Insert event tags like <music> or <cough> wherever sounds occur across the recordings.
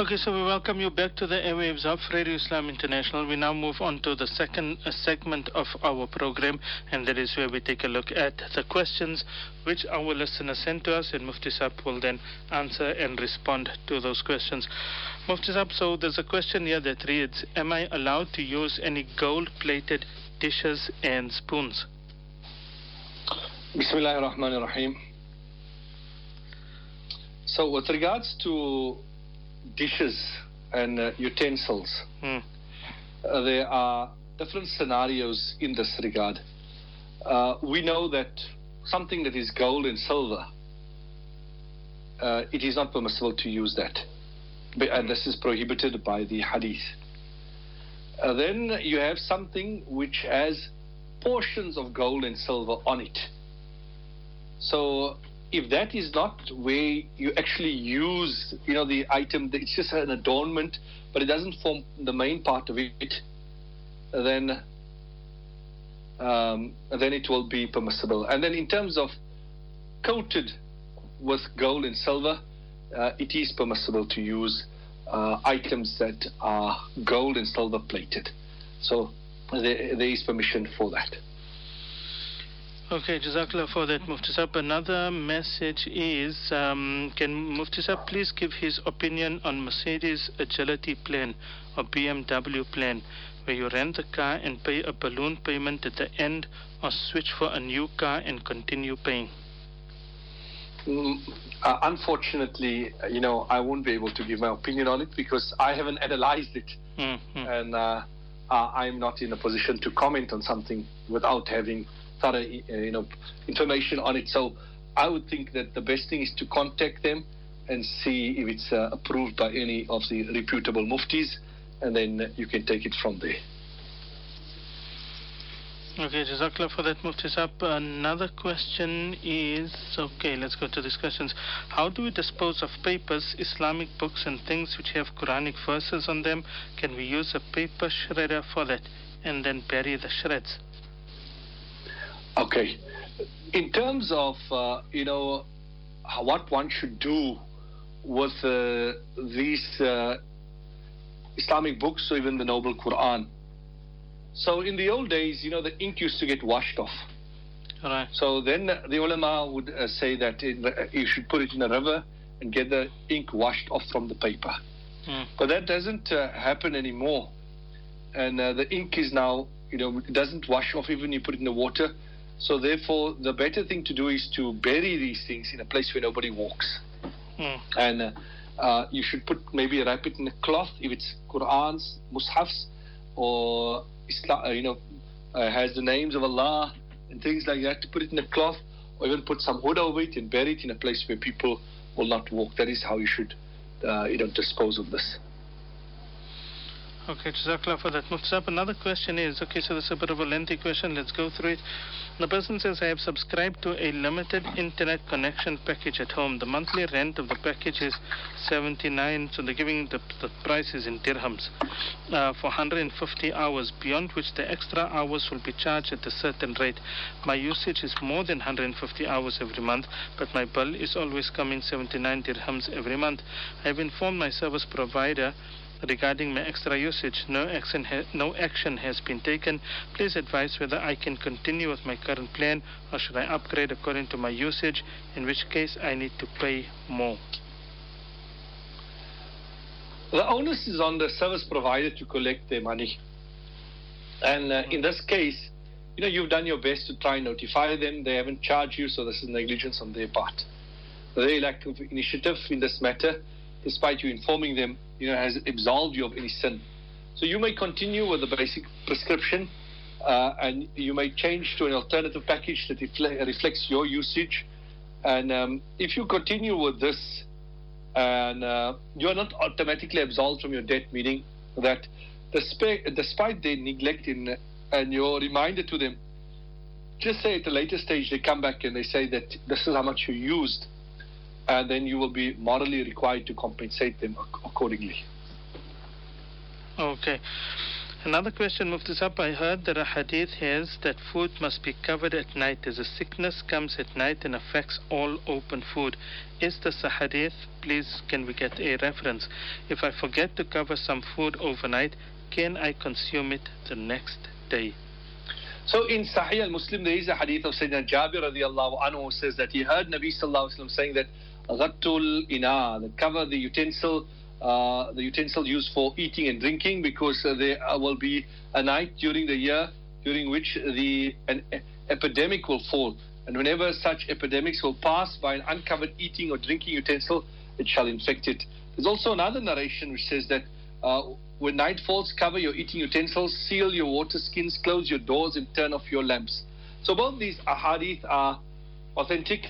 Okay, so we welcome you back to the airwaves of Radio Islam International. We now move on to the second uh, segment of our program, and that is where we take a look at the questions which our listeners sent to us, and Mufti Saab will then answer and respond to those questions. Mufti Saab, so there's a question here that reads Am I allowed to use any gold plated dishes and spoons? Bismillah ar-Rahman ar-Rahim. So with regards to dishes and uh, utensils, Hmm. uh, there are different scenarios in this regard. Uh, we know that something that is gold and silver, uh, it is not permissible to use that. But- And this is prohibited by the hadith. Uh, then you have something which has portions of gold and silver on it. So if that is not where you actually use, you know, the item, it's just an adornment, but it doesn't form the main part of it, then um, then it will be permissible. And then in terms of coated with gold and silver, uh, it is permissible to use uh, items that are gold and silver plated. So there, there is permission for that. Okay, Jazakallah for that, Mufti Saab. Another message is um, Can Mufti Saab please give his opinion on Mercedes Agility plan or BMW plan, where you rent the car and pay a balloon payment at the end or switch for a new car and continue paying? Mm, uh, unfortunately, uh, you know, I won't be able to give my opinion on it because I haven't <laughs> analyzed it, Mm-hmm. and uh, uh, I'm not in a position to comment on something without having thorough, uh, you know, information on it. So I would think that the best thing is to contact them and see if it's uh, approved by any of the reputable muftis, and then you can take it from there. Okay, Jazakallah for that, Mufti Saab. Another question is okay, let's go to these questions. How do we dispose of papers, Islamic books, and things which have Quranic verses on them? Can we use a paper shredder for that and then bury the shreds? Okay. In terms of, uh, you know, how- what one should do with uh, these uh, Islamic books or even the Noble Quran. So in the old days, you know, the ink used to get washed off. Right. So then the ulama would uh, say that the, you should put it in a river and get the ink washed off from the paper. Mm. But that doesn't uh, happen anymore. And uh, the ink is now, you know, it doesn't wash off even you put it in the water. So therefore, the better thing to do is to bury these things in a place where nobody walks. Mm. And uh, uh, you should put maybe wrap it in a cloth if it's Qurans, Mushafs, or Islam, uh, you know, uh, has the names of Allah and things like that. To put it in a cloth, or even put some wood over it and bury it in a place where people will not walk. That is how you should, uh, you know, dispose of this. Okay, Jazakallah for that. Mufti Saab, another question is okay, so this is a bit of a lengthy question. Let's go through it. The person says, I have subscribed to a limited internet connection package at home. The monthly rent of the package is 79, so they're giving the, the prices in dirhams uh, for 150 hours, beyond which the extra hours will be charged at a certain rate. My usage is more than 150 hours every month, but my bill is always coming 79 dirhams every month. I have informed my service provider regarding my extra usage. No action, no action has been taken. Please advise whether I can continue with my current plan or should I upgrade according to my usage, in which case I need to pay more. The onus is on the service provider to collect their money. And uh, in this case, you know, you've done your best to try and notify them. They haven't charged you, so this is negligence on their part. They lack of initiative in this matter, despite you informing them, you know, has absolved you of any sin. So you may continue with the basic prescription, uh, and you may change to an alternative package that refle- reflects your usage. And um, if you continue with this, and uh, you are not automatically absolved from your debt, meaning that despite, despite their neglect in, and your reminder to them, just say at a later stage they come back and they say that this is how much you used, and then you will be morally required to compensate them accordingly. Okay. Another question, Mufti Sahib. I heard that a hadith has that food must be covered at night as a sickness comes at night and affects all open food. Is this a hadith? Please, can we get a reference? If I forget to cover some food overnight, can I consume it the next day? So in Sahih al-Muslim, there is a hadith of Sayyidina Jabir radiallahu anhu who says that he heard Nabi sallallahu alaihi wasallam saying that ghattul ina, that cover the utensil, uh, the utensil used for eating and drinking because uh, there will be a night during the year during which the an epidemic will fall. And whenever such epidemics will pass by an uncovered eating or drinking utensil, it shall infect it. There's also another narration which says that uh, when night falls, cover your eating utensils, seal your water skins, close your doors, and turn off your lamps. So both these ahadith are authentic.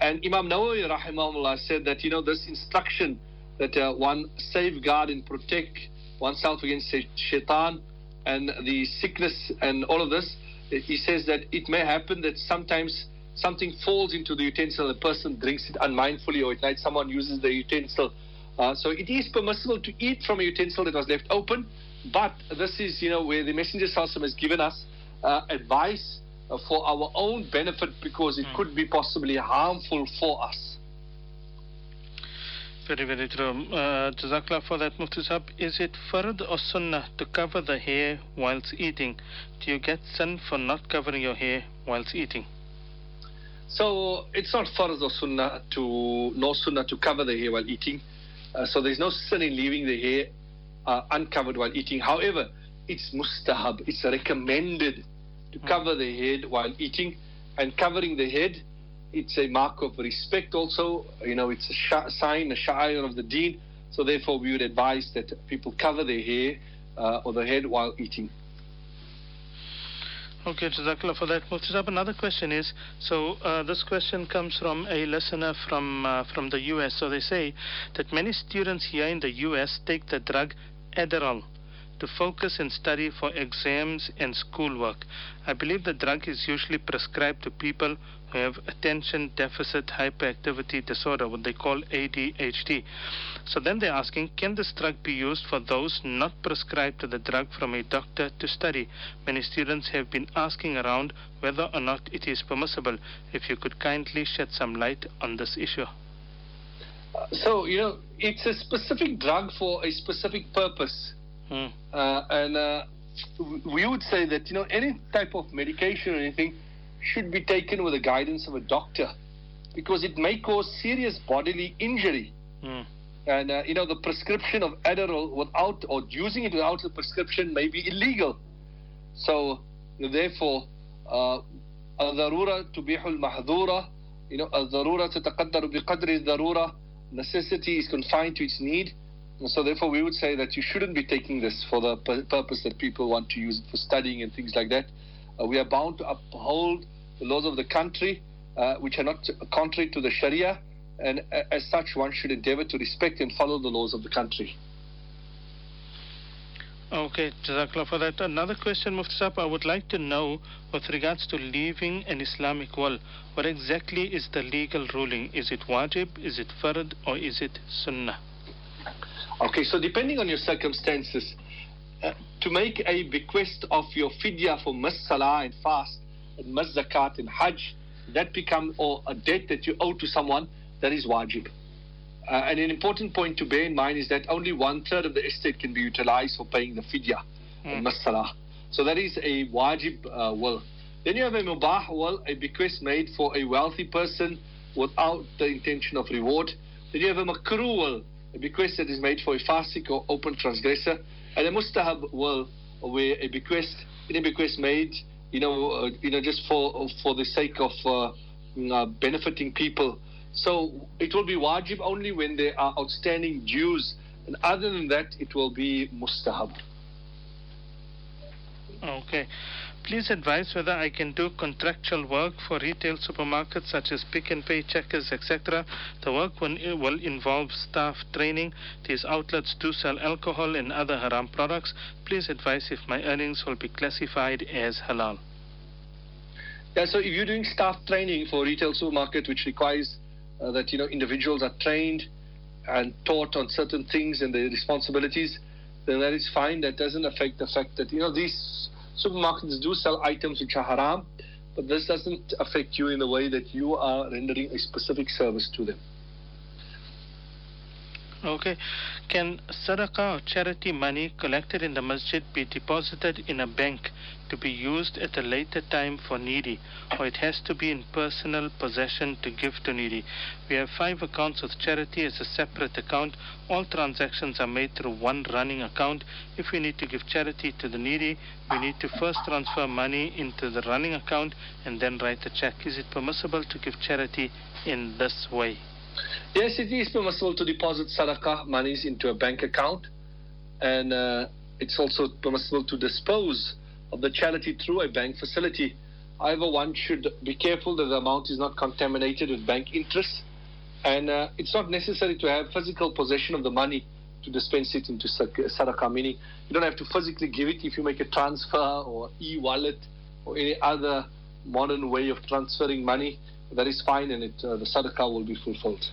And Imam Nawawi rahimahullah said that, you know, this instruction that uh, one safeguard and protect oneself against shaitan and the sickness and all of this, he says that it may happen that sometimes something falls into the utensil, a person drinks it unmindfully, or at night someone uses the utensil. Uh, so it is permissible to eat from a utensil that was left open, but this is, you know, where the Messenger has given us uh, advice for our own benefit because it mm. could be possibly harmful for us. Very, very true. Uh, Jazakallah for that, Mufti Sahib. Is it fard or sunnah to cover the hair whilst eating? Do you get sin for not covering your hair whilst eating? So it's not fard or sunnah to, no sunnah to cover the hair while eating. Uh, so there's no sin in leaving the hair uh, uncovered while eating. However, it's mustahab, it's recommended to cover the head while eating. And covering the head, it's a mark of respect also. You know, it's a sh- sign, a sha'ir of the deen. So therefore, we would advise that people cover their hair uh, or the head while eating. Okay, Jazakallah for that. Mufti another question is, so uh, this question comes from a listener from uh, from the U.S. So they say that many students here in the U.S. take the drug Adderall to focus and study for exams and schoolwork. I believe the drug is usually prescribed to people who have attention deficit hyperactivity disorder, what they call ADHD. So then they're asking, can this drug be used for those not prescribed to the drug from a doctor to study? Many students have been asking around whether or not it is permissible. If you could kindly shed some light on this issue. So, you know, it's a specific drug for a specific purpose. Hmm. Uh, and uh, we would say that, you know, any type of medication or anything should be taken with the guidance of a doctor because it may cause serious bodily injury. Hmm. And, uh, you know, the prescription of Adderall without, or using it without a prescription may be illegal. So, therefore, الضرورة تبيح المحظورة you know الضرورة تتقدر بقدر الضرورة necessity is confined to its need so therefore, we would say that you shouldn't be taking this for the purpose that people want to use it for studying and things like that. Uh, we are bound to uphold the laws of the country, uh, which are not contrary to the Sharia, and as such, one should endeavor to respect and follow the laws of the country. Okay, Jazakallah for that. Another question, Mufti I would like to know with regards to leaving an Islamic will, what exactly is the legal ruling? Is it wajib, is it fard, or is it sunnah? Okay, so depending on your circumstances, uh, to make a bequest of your fidya for mas salah and fast, and mas zakat and hajj, that become or a debt that you owe to someone, that is wajib. Uh, and an important point to bear in mind is that only one third of the estate can be utilized for paying the fidya mm. and mas salah. So that is a wajib uh, will. Then you have a mubah will, a bequest made for a wealthy person without the intention of reward. Then you have a makruh will, a bequest that is made for a fasik or open transgressor, and a mustahab will, where a bequest, in a bequest made, you know, uh, you know, just for for the sake of uh, mm, uh, benefiting people. So it will be wajib only when there are outstanding dues, and other than that, it will be mustahab. Okay. Please advise whether I can do contractual work for retail supermarkets such as Pick n Pay, Checkers, etc. The work will, involve staff training. These outlets do sell alcohol and other haram products. Please advise if my earnings will be classified as halal. Yeah, so if you're doing staff training for retail supermarket, which requires uh, that you know individuals are trained and taught on certain things and their responsibilities, then that is fine. That doesn't affect the fact that, you know, these supermarkets do sell items which are haram, but this doesn't affect you in the way that you are rendering a specific service to them. Okay. Can sadaqah or charity money collected in the masjid be deposited in a bank to be used at a later time for needy, or it has to be in personal possession to give to needy? We have five accounts with charity as a separate account. All transactions are made through one running account. If we need to give charity to the needy, we need to first transfer money into the running account and then write a check. Is it permissible to give charity in this way? Yes, it is permissible to deposit sadaqah monies into a bank account, and uh, it's also permissible to dispose of the charity through a bank facility. However, one should be careful that the amount is not contaminated with bank interest, and uh, it's not necessary to have physical possession of the money to dispense it into sadaqah. Meaning, you don't have to physically give it if you make a transfer or e-wallet or any other modern way of transferring money that is fine and it, uh, the sadaqah will be fulfilled.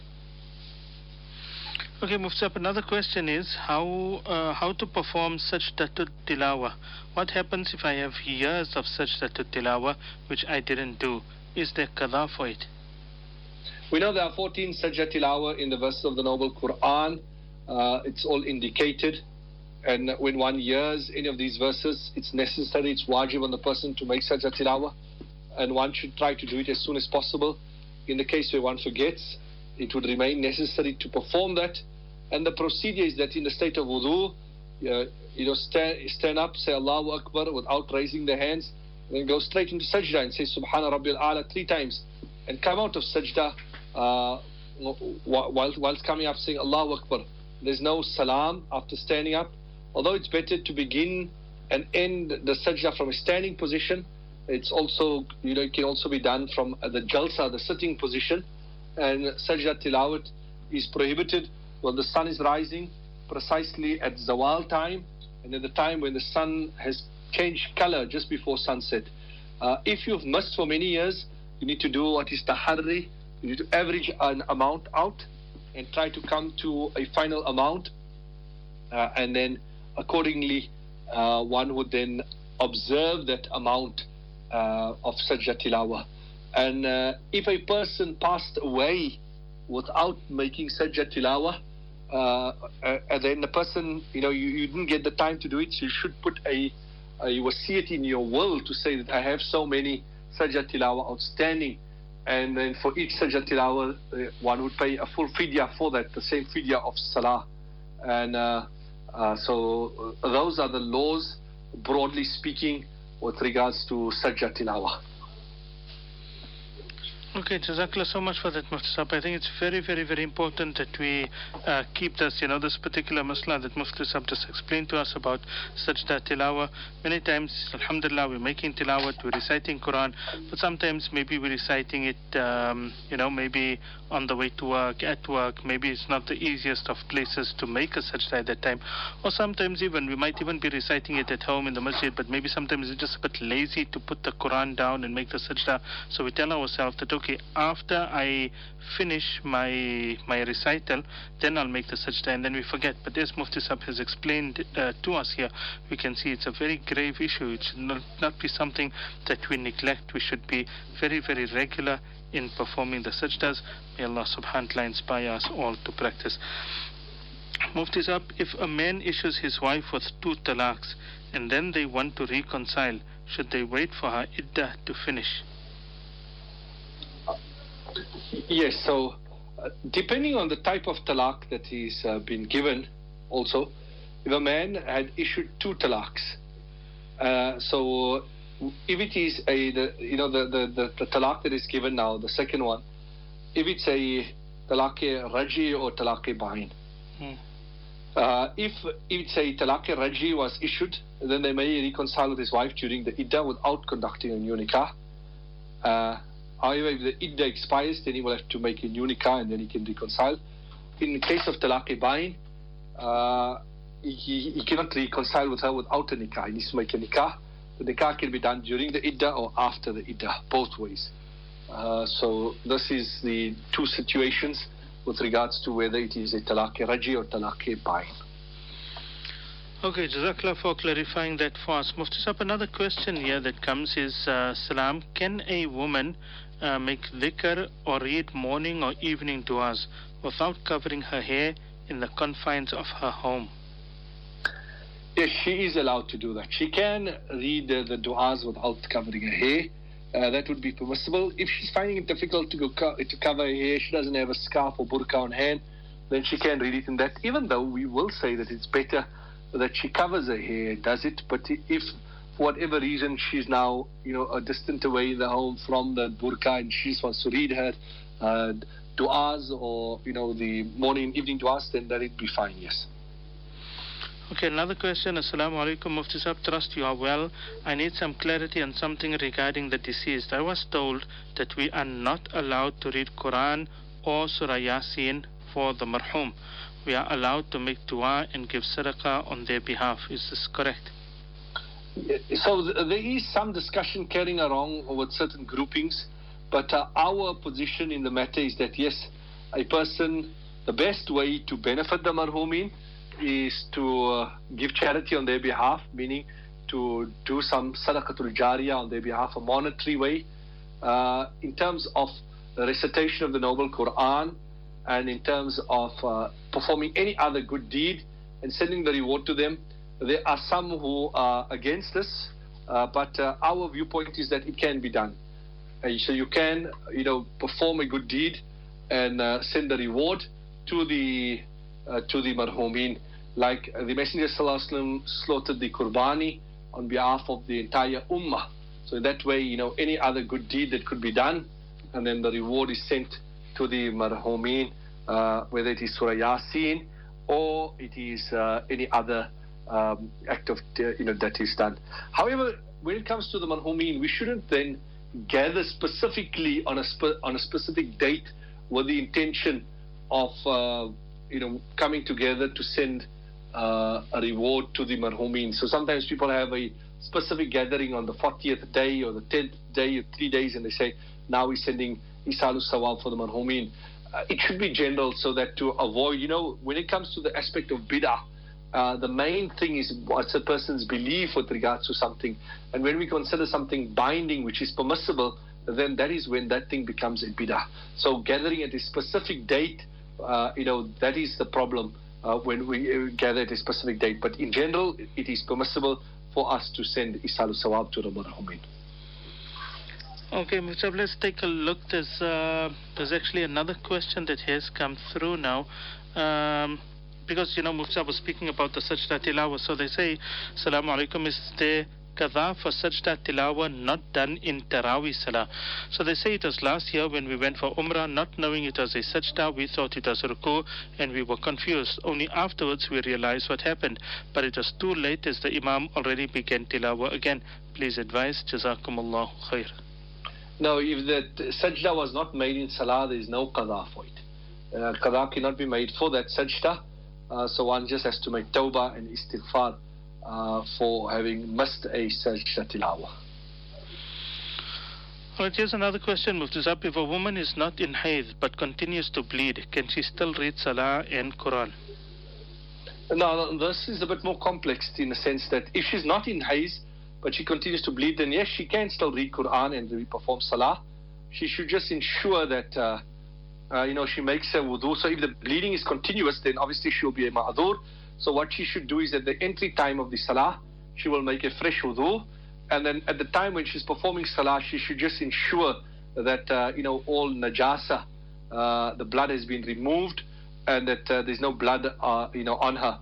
Okay, Mufsab, another question is how uh, how to perform such sajdatul tilawa. What happens if I have years of such sajdatul tilawa which I didn't do? Is there qada for it? We know there are 14 sajda tilawa in the verses of the Noble Quran. Uh, it's all indicated. And when one hears any of these verses, it's necessary, it's wajib on the person to make sajda tilawa and one should try to do it as soon as possible. In the case where one forgets, it would remain necessary to perform that. And the procedure is that in the state of wudu, uh, you know, stand, stand up, say Allahu Akbar without raising the hands, then go straight into sajda and say Subhana Rabbil A'la three times, and come out of sajda uh, while whilst coming up saying Allahu Akbar. There's no salam after standing up, although it's better to begin and end the sajda from a standing position it's also, you know, it can also be done from the jalsa, the sitting position. And sajda tilawat is prohibited when the sun is rising, precisely at zawal time, and at the time when the sun has changed color just before sunset. Uh, if you've missed for many years, you need to do what is tahari. You need to average an amount out and try to come to a final amount. Uh, and then accordingly, uh, one would then observe that amount of sajda tilawa. And uh, if a person passed away without making sajda tilawa, uh, then the person, you know, you, you, didn't get the time to do it, so you should put a, a wasiyat in your will to say that I have so many sajda tilawa outstanding. And then for each sajda uh, one would pay a full fidya for that, the same fidya of salah. And uh, uh, so those are the laws, broadly speaking, with regards to Sajjat Tilawa. Okay, Jazakallah so much for that, Mufti I think it's very, very, very important that we uh, keep this, you know, this particular masla that Mufti Sahib just explained to us about sajda tilawa. Many times, alhamdulillah, we're making tilawat, we're reciting Quran, but sometimes maybe we're reciting it, um, you know, maybe on the way to work, at work, maybe it's not the easiest of places to make a sajda at that time. Or sometimes even, we might even be reciting it at home in the masjid, but maybe sometimes it's just a bit lazy to put the Quran down and make the sajda. So we tell ourselves that, okay, after I finish my my recital, then I'll make the sajda, and then we forget. But as Mufti Sahib has explained uh, to us here, we can see it's a very grave issue. It should not, not be something that we neglect. We should be very, very regular in performing the sajdas. May Allah subhanahu wa ta'ala inspire us all to practice. Mufti Sahib, if a man issues his wife with two talaqs and then they want to reconcile, should they wait for her iddah to finish? Yes, so uh, depending on the type of talaq that he's uh, been given, also, if a man had issued two talaqs, uh, so if it is a, the, you know, the, the, the, the talaq that is given now, the second one, if it's a talaq raji or talaq bain, hmm. uh, if, if it's a talaq raji was issued, then they may reconcile with his wife during the iddah without conducting a new nikah. Uh, However, if the idda expires, then he will have to make a new and then he can reconcile. In the case of talaq bain, uh, he, he cannot reconcile with her without a nikah. He needs to make a nikah. The nikah can be done during the idda or after the idda, both ways. Uh, so this is the two situations with regards to whether it is a talaq raji or talaq bain. Okay, Jazakallah for clarifying that for us. Mufti Sahib, another question here that comes is, uh, Salam, can a woman uh, make dhikr or read morning or evening du'as without covering her hair in the confines of her home? Yes, she is allowed to do that. She can read uh, the du'as without covering her hair. Uh, that would be permissible. If she's finding it difficult to go co- to cover her hair, she doesn't have a scarf or burqa on hand, then she can read it in that. Even though we will say that it's better that she covers her hair, does it? But if for whatever reason she's now, you know, a distant away in the home from the burqa and she wants to read her uh, du'as or, you know, the morning evening du'as, then that would be fine, yes. Okay, another question. Assalamu alaikum, Mufti. Trust you are well. I need some clarity on something regarding the deceased. I was told that we are not allowed to read Quran or Surah Yasin for the marhum. We are allowed to make dua and give sadaqah on their behalf. Is this correct? So there is some discussion carrying along with certain groupings, but uh, our position in the matter is that yes, a person, the best way to benefit the marhumin is to uh, give charity on their behalf, meaning to do some sadaqatul jariyah on their behalf, a monetary way. Uh, in terms of recitation of the Noble Quran, and in terms of uh, performing any other good deed and sending the reward to them, there are some who are against this, uh, but uh, our viewpoint is that it can be done. Uh, so you can, you know, perform a good deed and uh, send the reward to the uh, to the marhumin, like the Messenger Sallallahu slaughtered the qurbani on behalf of the entire ummah. So that way, you know, any other good deed that could be done, and then the reward is sent to the marhumin, uh, whether it is Surah Yasin or it is uh, any other um, act of uh, you know that is done. However, when it comes to the marhumin, we shouldn't then gather specifically on a spe- on a specific date with the intention of uh, you know coming together to send uh, a reward to the marhumin. So sometimes people have a specific gathering on the 40th day or the 10th day or three days, and they say now we're sending isalu sawab for the marhumin. Uh, it should be general so that to avoid, you know, when it comes to the aspect of bid'ah, uh, the main thing is what's a person's belief with regards to something. And when we consider something binding, which is permissible, then that is when that thing becomes a bid'ah. So gathering at a specific date, uh, you know, that is the problem uh, when we uh, gather at a specific date. But in general, it is permissible for us to send isalu sawab to the marhumin. Okay, Mr. let's take a look. There's uh, there's actually another question that has come through now. Um, because, you know, Mufti was speaking about the sajda tilawa. So they say, Salaam alaikum, is there qadha for sajda tilawa not done in Taraweeh Salah? So they say it was last year when we went for Umrah, not knowing it was a sajda, we thought it was ruku, and we were confused. Only afterwards we realized what happened. But it was too late as the Imam already began tilawa again. Please advise. Jazakumullah khair. No, if the sajda was not made in salah, there is no qada for it. Uh, qada cannot be made for that sajda, uh, so one just has to make tawbah and istighfar uh, for having missed a sajda tilawa. All right, here's another question, Mufti Sahib. If a woman is not in haid but continues to bleed, can she still read Salah and Quran? Now, this is a bit more complex in the sense that if she's not in haid, but she continues to bleed, then yes, she can still read Quran and perform Salah. She should just ensure that, uh, uh, you know, she makes her wudu. So if the bleeding is continuous, then obviously she'll be a ma'adur. So what she should do is at the entry time of the Salah, she will make a fresh wudu. And then at the time when she's performing Salah, she should just ensure that, uh, you know, all najasa, uh, the blood has been removed and that uh, there's no blood, uh, you know, on her.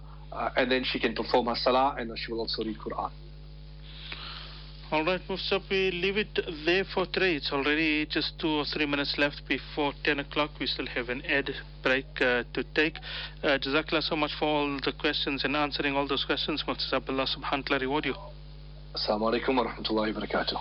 And then she can perform her Salah and she will also read Quran. All right, Mufsab, we leave it there for today. It's already just two or three minutes left before 10 o'clock. We still have an ad break uh, to take. Uh, Jazakallah so much for all the questions and answering all those questions. Mufti Allah subhanahu wa ta'ala reward you. Assalamu alaikum wa rahmatullahi wa barakatuh.